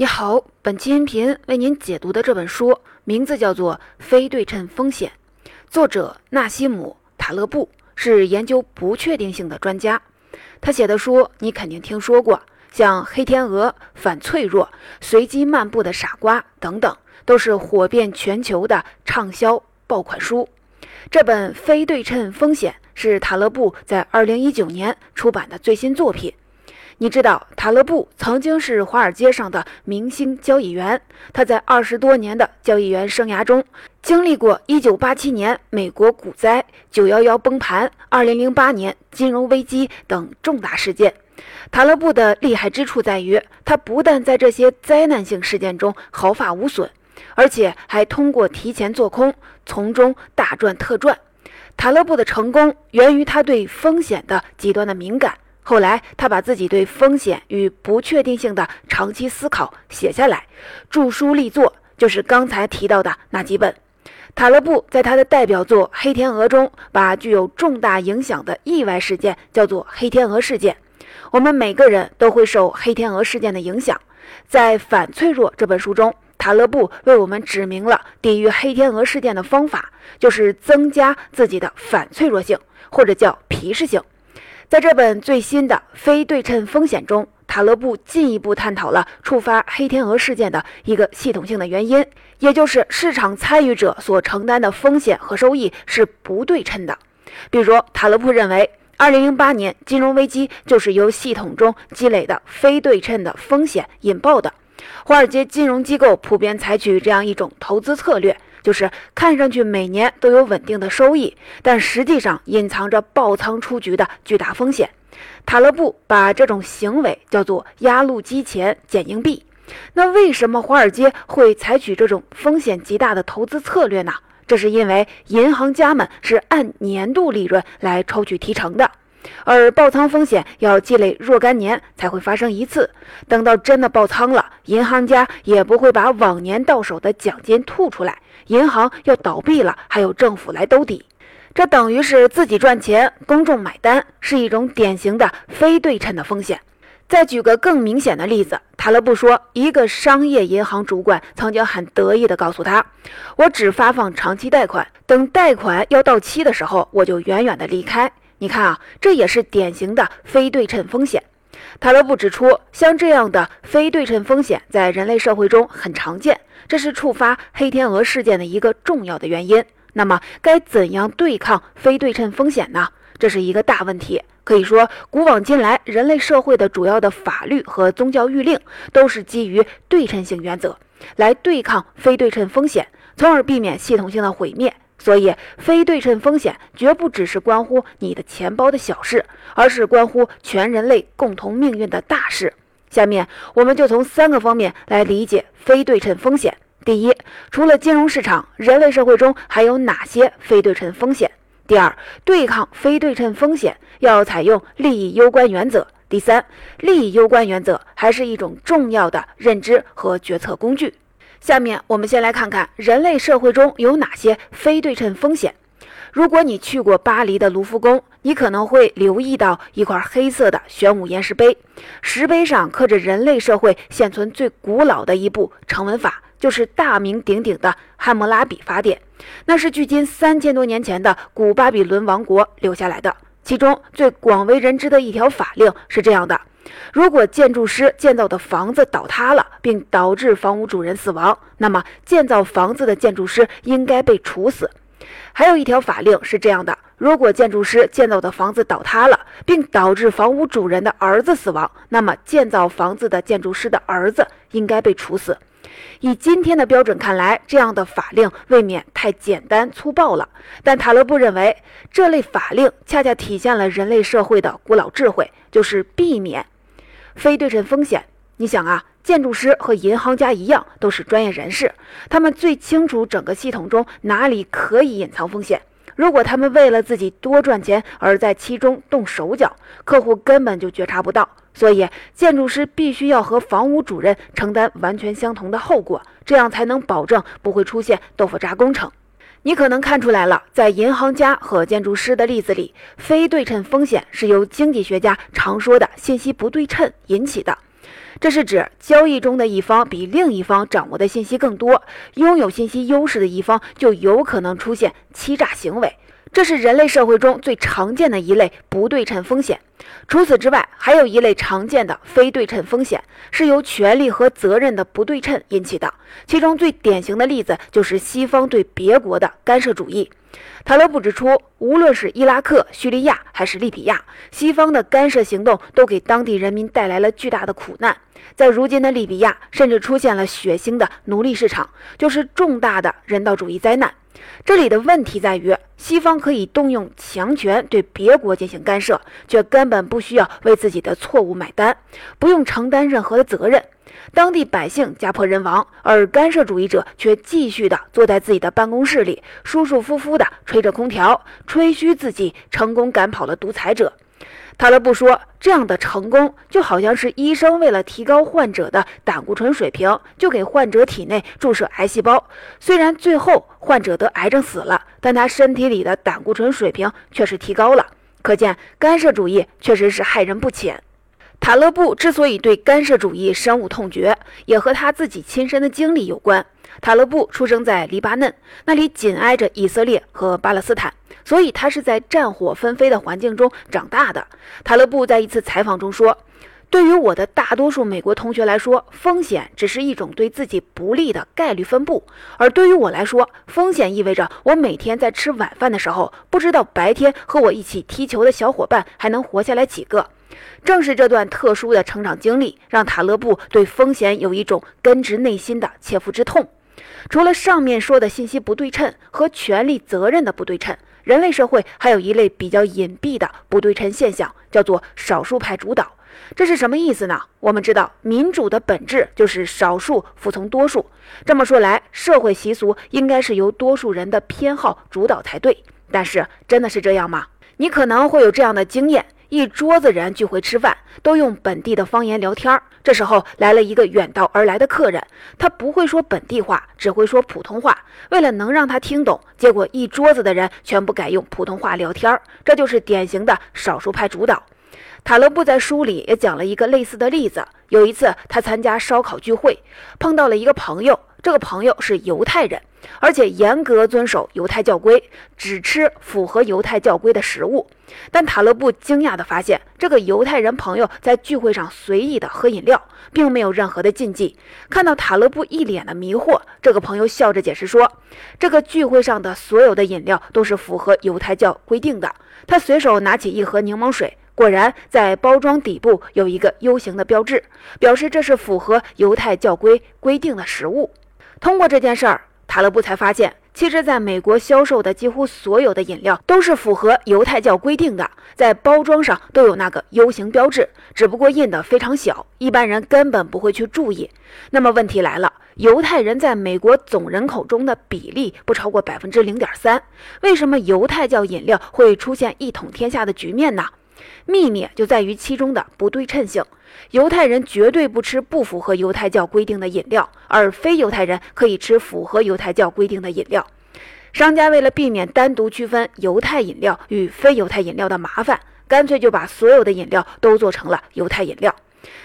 你好，本期音频为您解读的这本书名字叫做《非对称风险》，作者纳西姆·塔勒布是研究不确定性的专家。他写的书你肯定听说过，像《黑天鹅》《反脆弱》《随机漫步的傻瓜》等等，都是火遍全球的畅销爆款书。这本《非对称风险》是塔勒布在2019年出版的最新作品。你知道，塔勒布曾经是华尔街上的明星交易员。他在二十多年的交易员生涯中，经历过1987年美国股灾、911崩盘、2008年金融危机等重大事件。塔勒布的厉害之处在于，他不但在这些灾难性事件中毫发无损，而且还通过提前做空，从中大赚特赚。塔勒布的成功源于他对风险的极端的敏感。后来，他把自己对风险与不确定性的长期思考写下来，著书立作，就是刚才提到的那几本。塔勒布在他的代表作《黑天鹅》中，把具有重大影响的意外事件叫做“黑天鹅事件”。我们每个人都会受黑天鹅事件的影响。在《反脆弱》这本书中，塔勒布为我们指明了抵御黑天鹅事件的方法，就是增加自己的反脆弱性，或者叫皮实性。在这本最新的非对称风险中，塔勒布进一步探讨了触发黑天鹅事件的一个系统性的原因，也就是市场参与者所承担的风险和收益是不对称的。比如，塔勒布认为，2008年金融危机就是由系统中积累的非对称的风险引爆的。华尔街金融机构普遍采取这样一种投资策略。就是看上去每年都有稳定的收益，但实际上隐藏着爆仓出局的巨大风险。塔勒布把这种行为叫做“压路机前捡硬币”。那为什么华尔街会采取这种风险极大的投资策略呢？这是因为银行家们是按年度利润来抽取提成的。而爆仓风险要积累若干年才会发生一次，等到真的爆仓了，银行家也不会把往年到手的奖金吐出来，银行要倒闭了，还有政府来兜底，这等于是自己赚钱，公众买单，是一种典型的非对称的风险。再举个更明显的例子，塔勒布说，一个商业银行主管曾经很得意地告诉他：“我只发放长期贷款，等贷款要到期的时候，我就远远地离开。”你看啊，这也是典型的非对称风险。塔勒布指出，像这样的非对称风险在人类社会中很常见，这是触发黑天鹅事件的一个重要的原因。那么，该怎样对抗非对称风险呢？这是一个大问题。可以说，古往今来，人类社会的主要的法律和宗教谕令都是基于对称性原则来对抗非对称风险，从而避免系统性的毁灭。所以，非对称风险绝不只是关乎你的钱包的小事，而是关乎全人类共同命运的大事。下面，我们就从三个方面来理解非对称风险。第一，除了金融市场，人类社会中还有哪些非对称风险？第二，对抗非对称风险要采用利益攸关原则。第三，利益攸关原则还是一种重要的认知和决策工具。下面我们先来看看人类社会中有哪些非对称风险。如果你去过巴黎的卢浮宫，你可能会留意到一块黑色的玄武岩石碑，石碑上刻着人类社会现存最古老的一部成文法，就是大名鼎鼎的《汉谟拉比法典》，那是距今三千多年前的古巴比伦王国留下来的。其中最广为人知的一条法令是这样的。如果建筑师建造的房子倒塌了，并导致房屋主人死亡，那么建造房子的建筑师应该被处死。还有一条法令是这样的：如果建筑师建造的房子倒塌了，并导致房屋主人的儿子死亡，那么建造房子的建筑师的儿子应该被处死。以今天的标准看来，这样的法令未免太简单粗暴了。但塔勒布认为，这类法令恰恰体现了人类社会的古老智慧，就是避免非对称风险。你想啊，建筑师和银行家一样，都是专业人士，他们最清楚整个系统中哪里可以隐藏风险。如果他们为了自己多赚钱而在其中动手脚，客户根本就觉察不到。所以，建筑师必须要和房屋主人承担完全相同的后果，这样才能保证不会出现豆腐渣工程。你可能看出来了，在银行家和建筑师的例子里，非对称风险是由经济学家常说的信息不对称引起的。这是指交易中的一方比另一方掌握的信息更多，拥有信息优势的一方就有可能出现欺诈行为。这是人类社会中最常见的一类不对称风险。除此之外，还有一类常见的非对称风险，是由权力和责任的不对称引起的。其中最典型的例子就是西方对别国的干涉主义。塔勒布指出，无论是伊拉克、叙利亚还是利比亚，西方的干涉行动都给当地人民带来了巨大的苦难。在如今的利比亚，甚至出现了血腥的奴隶市场，就是重大的人道主义灾难。这里的问题在于，西方可以动用强权对别国进行干涉，却根本不需要为自己的错误买单，不用承担任何的责任。当地百姓家破人亡，而干涉主义者却继续的坐在自己的办公室里，舒舒服服的吹着空调，吹嘘自己成功赶跑了独裁者。他都不说：“这样的成功就好像是医生为了提高患者的胆固醇水平，就给患者体内注射癌细胞。虽然最后患者得癌症死了，但他身体里的胆固醇水平却是提高了。可见，干涉主义确实是害人不浅。”塔勒布之所以对干涉主义深恶痛绝，也和他自己亲身的经历有关。塔勒布出生在黎巴嫩，那里紧挨着以色列和巴勒斯坦。所以他是在战火纷飞的环境中长大的。塔勒布在一次采访中说：“对于我的大多数美国同学来说，风险只是一种对自己不利的概率分布；而对于我来说，风险意味着我每天在吃晚饭的时候，不知道白天和我一起踢球的小伙伴还能活下来几个。”正是这段特殊的成长经历，让塔勒布对风险有一种根植内心的切肤之痛。除了上面说的信息不对称和权力责任的不对称。人类社会还有一类比较隐蔽的不对称现象，叫做少数派主导。这是什么意思呢？我们知道，民主的本质就是少数服从多数。这么说来，社会习俗应该是由多数人的偏好主导才对。但是，真的是这样吗？你可能会有这样的经验。一桌子人聚会吃饭，都用本地的方言聊天儿。这时候来了一个远道而来的客人，他不会说本地话，只会说普通话。为了能让他听懂，结果一桌子的人全部改用普通话聊天儿。这就是典型的少数派主导。塔勒布在书里也讲了一个类似的例子。有一次，他参加烧烤聚会，碰到了一个朋友。这个朋友是犹太人，而且严格遵守犹太教规，只吃符合犹太教规的食物。但塔勒布惊讶地发现，这个犹太人朋友在聚会上随意的喝饮料，并没有任何的禁忌。看到塔勒布一脸的迷惑，这个朋友笑着解释说：“这个聚会上的所有的饮料都是符合犹太教规定的。”他随手拿起一盒柠檬水，果然在包装底部有一个 U 型的标志，表示这是符合犹太教规规定的食物。通过这件事儿，塔勒布才发现，其实在美国销售的几乎所有的饮料都是符合犹太教规定的，在包装上都有那个 U 型标志，只不过印的非常小，一般人根本不会去注意。那么问题来了，犹太人在美国总人口中的比例不超过百分之零点三，为什么犹太教饮料会出现一统天下的局面呢？秘密就在于其中的不对称性。犹太人绝对不吃不符合犹太教规定的饮料，而非犹太人可以吃符合犹太教规定的饮料。商家为了避免单独区分犹太饮料与非犹太饮料的麻烦，干脆就把所有的饮料都做成了犹太饮料。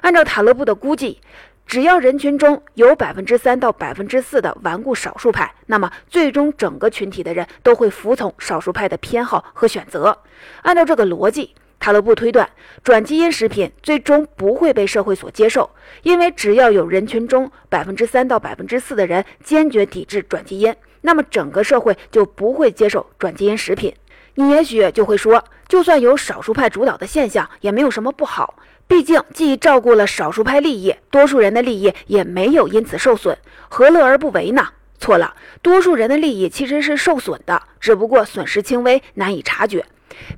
按照塔勒布的估计，只要人群中有百分之三到百分之四的顽固少数派，那么最终整个群体的人都会服从少数派的偏好和选择。按照这个逻辑。塔勒布推断，转基因食品最终不会被社会所接受，因为只要有人群中百分之三到百分之四的人坚决抵制转基因，那么整个社会就不会接受转基因食品。你也许就会说，就算有少数派主导的现象，也没有什么不好，毕竟既照顾了少数派利益，多数人的利益也没有因此受损，何乐而不为呢？错了，多数人的利益其实是受损的，只不过损失轻微，难以察觉。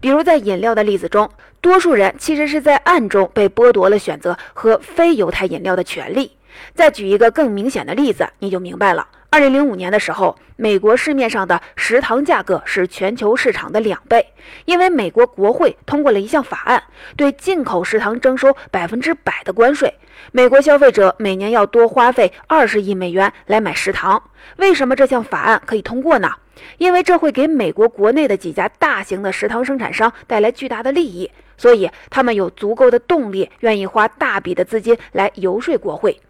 比如在饮料的例子中，多数人其实是在暗中被剥夺了选择喝非犹太饮料的权利。再举一个更明显的例子，你就明白了。二零零五年的时候，美国市面上的食糖价格是全球市场的两倍，因为美国国会通过了一项法案，对进口食糖征收百分之百的关税。美国消费者每年要多花费二十亿美元来买食糖。为什么这项法案可以通过呢？因为这会给美国国内的几家大型的食堂生产商带来巨大的利益。所以他们有足够的动力，愿意花大笔的资金来游说国会。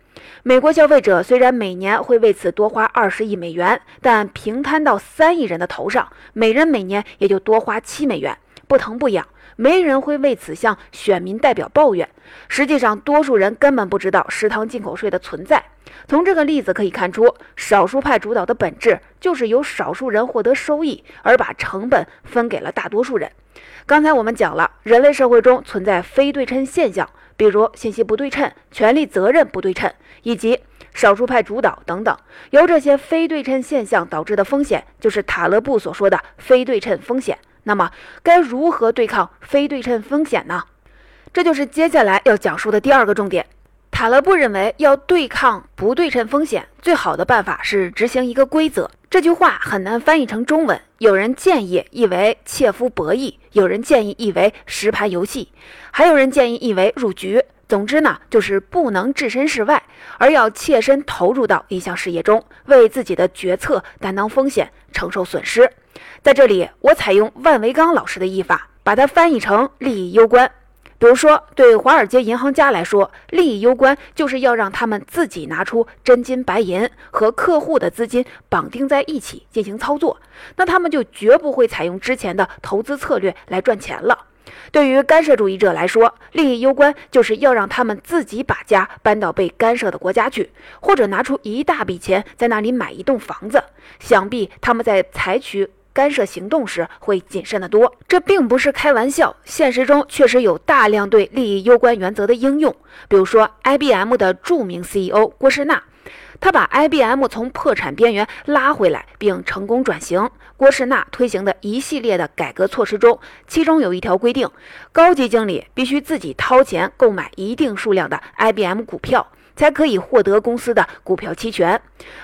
美国消费者虽然每年会为此多花二十亿美元，但平摊到三亿人的头上，每人每年也就多花七美元，不疼不痒。没人会为此向选民代表抱怨。实际上，多数人根本不知道食堂进口税的存在。从这个例子可以看出，少数派主导的本质就是由少数人获得收益，而把成本分给了大多数人。刚才我们讲了，人类社会中存在非对称现象，比如信息不对称、权力责任不对称，以及少数派主导等等。由这些非对称现象导致的风险，就是塔勒布所说的非对称风险。那么，该如何对抗非对称风险呢？这就是接下来要讲述的第二个重点。塔勒布认为，要对抗不对称风险，最好的办法是执行一个规则。这句话很难翻译成中文，有人建议译为切夫博弈，有人建议译为实盘游戏，还有人建议译为入局。总之呢，就是不能置身事外，而要切身投入到一项事业中，为自己的决策担当风险，承受损失。在这里，我采用万维刚老师的译法，把它翻译成利益攸关。比如说，对华尔街银行家来说，利益攸关就是要让他们自己拿出真金白银和客户的资金绑定在一起进行操作，那他们就绝不会采用之前的投资策略来赚钱了。对于干涉主义者来说，利益攸关就是要让他们自己把家搬到被干涉的国家去，或者拿出一大笔钱在那里买一栋房子。想必他们在采取。干涉行动时会谨慎得多，这并不是开玩笑。现实中确实有大量对利益攸关原则的应用。比如说，IBM 的著名 CEO 郭士纳，他把 IBM 从破产边缘拉回来，并成功转型。郭士纳推行的一系列的改革措施中，其中有一条规定，高级经理必须自己掏钱购买一定数量的 IBM 股票，才可以获得公司的股票期权。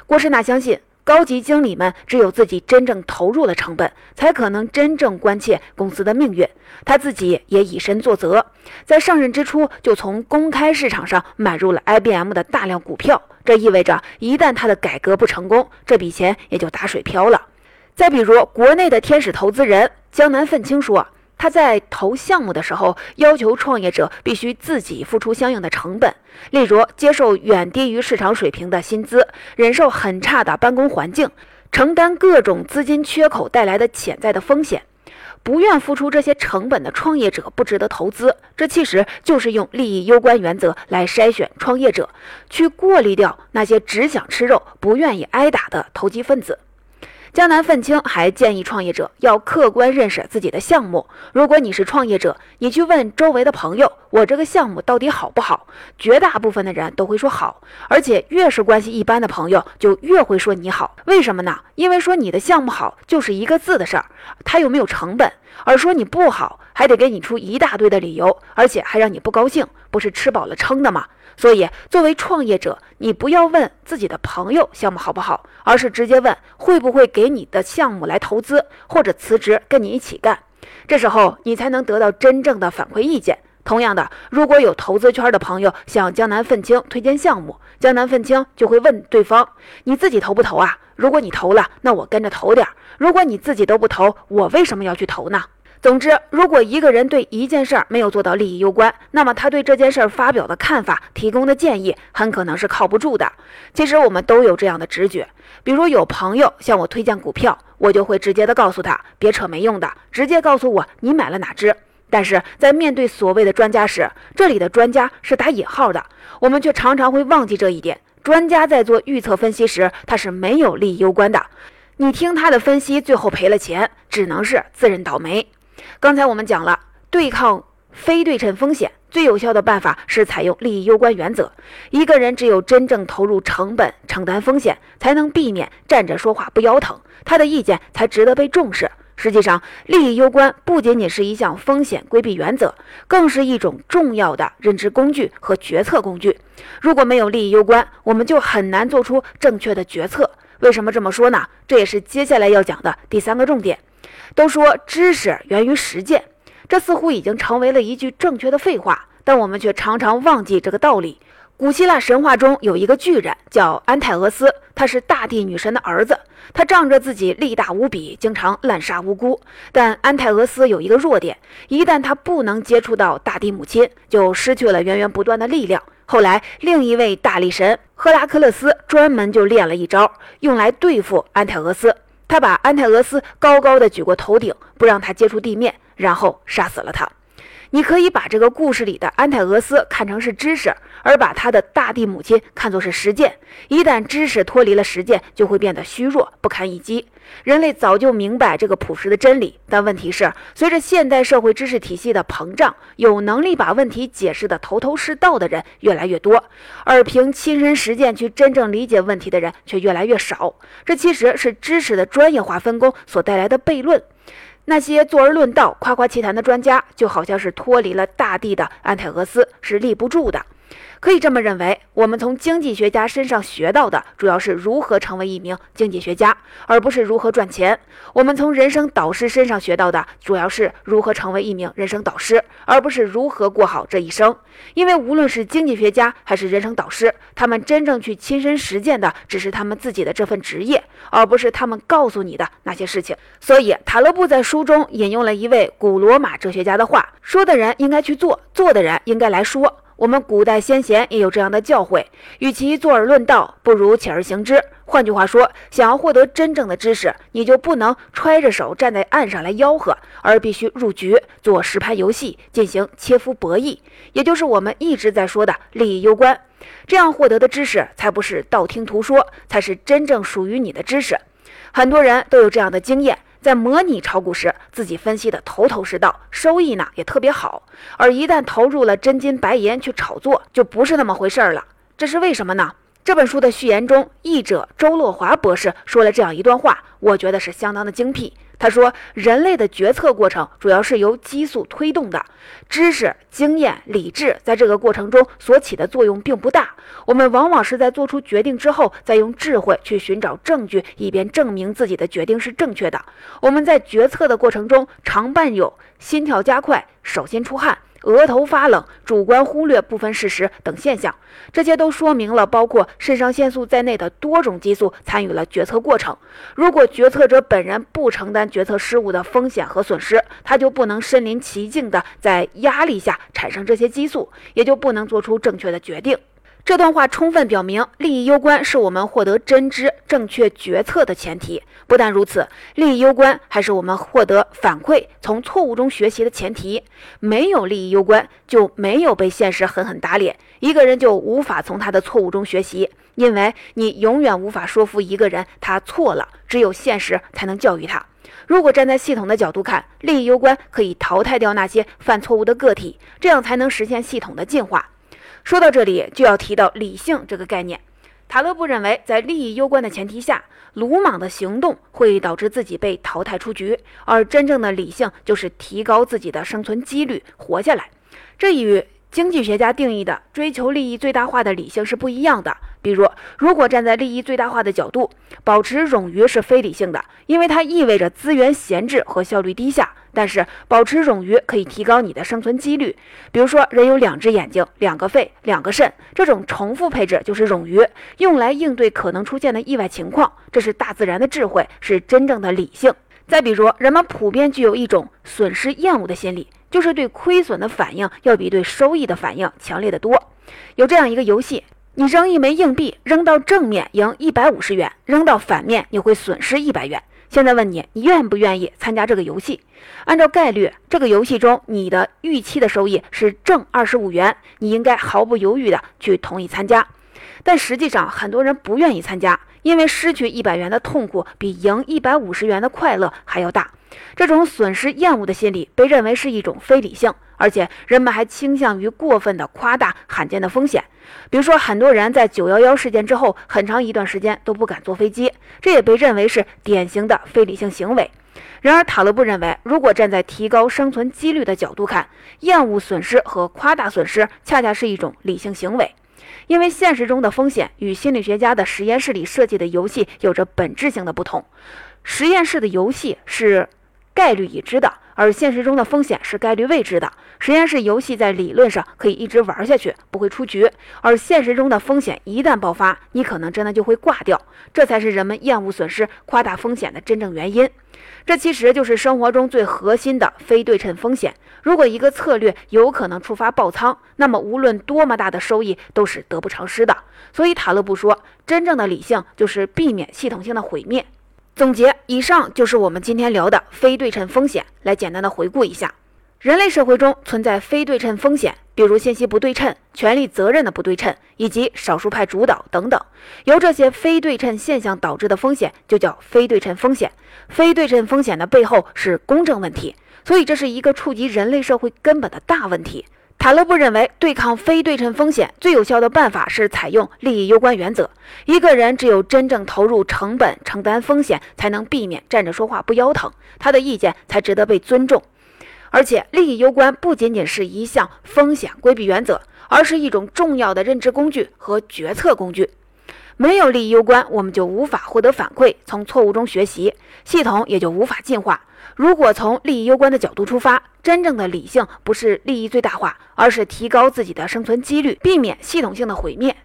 郭士纳相信。高级经理们只有自己真正投入了成本，才可能真正关切公司的命运。他自己也以身作则，在上任之初就从公开市场上买入了 IBM 的大量股票。这意味着，一旦他的改革不成功，这笔钱也就打水漂了。再比如，国内的天使投资人江南愤青说。他在投项目的时候，要求创业者必须自己付出相应的成本，例如接受远低于市场水平的薪资，忍受很差的办公环境，承担各种资金缺口带来的潜在的风险。不愿付出这些成本的创业者不值得投资。这其实就是用利益攸关原则来筛选创业者，去过滤掉那些只想吃肉、不愿意挨打的投机分子。江南愤青还建议创业者要客观认识自己的项目。如果你是创业者，你去问周围的朋友：“我这个项目到底好不好？”绝大部分的人都会说好，而且越是关系一般的朋友，就越会说你好。为什么呢？因为说你的项目好就是一个字的事儿，它又没有成本；而说你不好，还得给你出一大堆的理由，而且还让你不高兴，不是吃饱了撑的吗？所以，作为创业者，你不要问自己的朋友项目好不好，而是直接问会不会给你的项目来投资，或者辞职跟你一起干。这时候，你才能得到真正的反馈意见。同样的，如果有投资圈的朋友向江南愤青推荐项目，江南愤青就会问对方：“你自己投不投啊？如果你投了，那我跟着投点；如果你自己都不投，我为什么要去投呢？”总之，如果一个人对一件事儿没有做到利益攸关，那么他对这件事儿发表的看法、提供的建议很可能是靠不住的。其实我们都有这样的直觉，比如有朋友向我推荐股票，我就会直接的告诉他别扯没用的，直接告诉我你买了哪只。但是在面对所谓的专家时，这里的专家是打引号的，我们却常常会忘记这一点。专家在做预测分析时，他是没有利益攸关的。你听他的分析，最后赔了钱，只能是自认倒霉。刚才我们讲了，对抗非对称风险最有效的办法是采用利益攸关原则。一个人只有真正投入成本、承担风险，才能避免站着说话不腰疼，他的意见才值得被重视。实际上，利益攸关不仅仅是一项风险规避原则，更是一种重要的认知工具和决策工具。如果没有利益攸关，我们就很难做出正确的决策。为什么这么说呢？这也是接下来要讲的第三个重点。都说知识源于实践，这似乎已经成为了一句正确的废话，但我们却常常忘记这个道理。古希腊神话中有一个巨人叫安泰俄斯，他是大地女神的儿子。他仗着自己力大无比，经常滥杀无辜。但安泰俄斯有一个弱点，一旦他不能接触到大地母亲，就失去了源源不断的力量。后来，另一位大力神赫拉克勒斯专门就练了一招，用来对付安泰俄斯。他把安泰俄斯高高的举过头顶，不让他接触地面，然后杀死了他。你可以把这个故事里的安泰俄斯看成是知识，而把他的大地母亲看作是实践。一旦知识脱离了实践，就会变得虚弱不堪一击。人类早就明白这个朴实的真理，但问题是，随着现代社会知识体系的膨胀，有能力把问题解释得头头是道的人越来越多，而凭亲身实践去真正理解问题的人却越来越少。这其实是知识的专业化分工所带来的悖论。那些坐而论道、夸夸其谈的专家，就好像是脱离了大地的安泰俄斯，是立不住的。可以这么认为，我们从经济学家身上学到的，主要是如何成为一名经济学家，而不是如何赚钱；我们从人生导师身上学到的，主要是如何成为一名人生导师，而不是如何过好这一生。因为无论是经济学家还是人生导师，他们真正去亲身实践的，只是他们自己的这份职业，而不是他们告诉你的那些事情。所以，塔勒布在书中引用了一位古罗马哲学家的话：“说的人应该去做，做的人应该来说。”我们古代先贤也有这样的教诲：与其坐而论道，不如起而行之。换句话说，想要获得真正的知识，你就不能揣着手站在岸上来吆喝，而必须入局做实盘游戏，进行切肤博弈，也就是我们一直在说的利益攸关。这样获得的知识，才不是道听途说，才是真正属于你的知识。很多人都有这样的经验。在模拟炒股时，自己分析的头头是道，收益呢也特别好。而一旦投入了真金白银去炒作，就不是那么回事儿了。这是为什么呢？这本书的序言中，译者周洛华博士说了这样一段话，我觉得是相当的精辟。他说：“人类的决策过程主要是由激素推动的，知识、经验、理智在这个过程中所起的作用并不大。我们往往是在做出决定之后，再用智慧去寻找证据，以便证明自己的决定是正确的。我们在决策的过程中，常伴有心跳加快、手心出汗。”额头发冷、主观忽略部分事实等现象，这些都说明了包括肾上腺素在内的多种激素参与了决策过程。如果决策者本人不承担决策失误的风险和损失，他就不能身临其境地在压力下产生这些激素，也就不能做出正确的决定。这段话充分表明，利益攸关是我们获得真知、正确决策的前提。不但如此，利益攸关还是我们获得反馈、从错误中学习的前提。没有利益攸关，就没有被现实狠狠打脸，一个人就无法从他的错误中学习，因为你永远无法说服一个人他错了，只有现实才能教育他。如果站在系统的角度看，利益攸关可以淘汰掉那些犯错误的个体，这样才能实现系统的进化。说到这里，就要提到理性这个概念。塔勒布认为，在利益攸关的前提下，鲁莽的行动会导致自己被淘汰出局，而真正的理性就是提高自己的生存几率，活下来。这与经济学家定义的追求利益最大化的理性是不一样的。比如，如果站在利益最大化的角度，保持冗余是非理性的，因为它意味着资源闲置和效率低下。但是，保持冗余可以提高你的生存几率。比如说，人有两只眼睛、两个肺、两个肾，这种重复配置就是冗余，用来应对可能出现的意外情况。这是大自然的智慧，是真正的理性。再比如，人们普遍具有一种损失厌恶的心理，就是对亏损的反应要比对收益的反应强烈的多。有这样一个游戏。你扔一枚硬币，扔到正面赢一百五十元，扔到反面你会损失一百元。现在问你，你愿不愿意参加这个游戏？按照概率，这个游戏中你的预期的收益是正二十五元，你应该毫不犹豫的去同意参加。但实际上，很多人不愿意参加，因为失去一百元的痛苦比赢一百五十元的快乐还要大。这种损失厌恶的心理被认为是一种非理性，而且人们还倾向于过分的夸大罕见的风险。比如说，很多人在九幺幺事件之后很长一段时间都不敢坐飞机，这也被认为是典型的非理性行为。然而，塔勒布认为，如果站在提高生存几率的角度看，厌恶损失和夸大损失恰恰是一种理性行为，因为现实中的风险与心理学家的实验室里设计的游戏有着本质性的不同。实验室的游戏是。概率已知的，而现实中的风险是概率未知的。实验室游戏在理论上可以一直玩下去，不会出局，而现实中的风险一旦爆发，你可能真的就会挂掉。这才是人们厌恶损失、夸大风险的真正原因。这其实就是生活中最核心的非对称风险。如果一个策略有可能触发爆仓，那么无论多么大的收益都是得不偿失的。所以塔勒布说，真正的理性就是避免系统性的毁灭。总结，以上就是我们今天聊的非对称风险。来简单的回顾一下，人类社会中存在非对称风险，比如信息不对称、权力责任的不对称，以及少数派主导等等。由这些非对称现象导致的风险就叫非对称风险。非对称风险的背后是公正问题，所以这是一个触及人类社会根本的大问题。塔勒布认为，对抗非对称风险最有效的办法是采用利益攸关原则。一个人只有真正投入成本、承担风险，才能避免站着说话不腰疼，他的意见才值得被尊重。而且，利益攸关不仅仅是一项风险规避原则，而是一种重要的认知工具和决策工具。没有利益攸关，我们就无法获得反馈，从错误中学习，系统也就无法进化。如果从利益攸关的角度出发，真正的理性不是利益最大化，而是提高自己的生存几率，避免系统性的毁灭。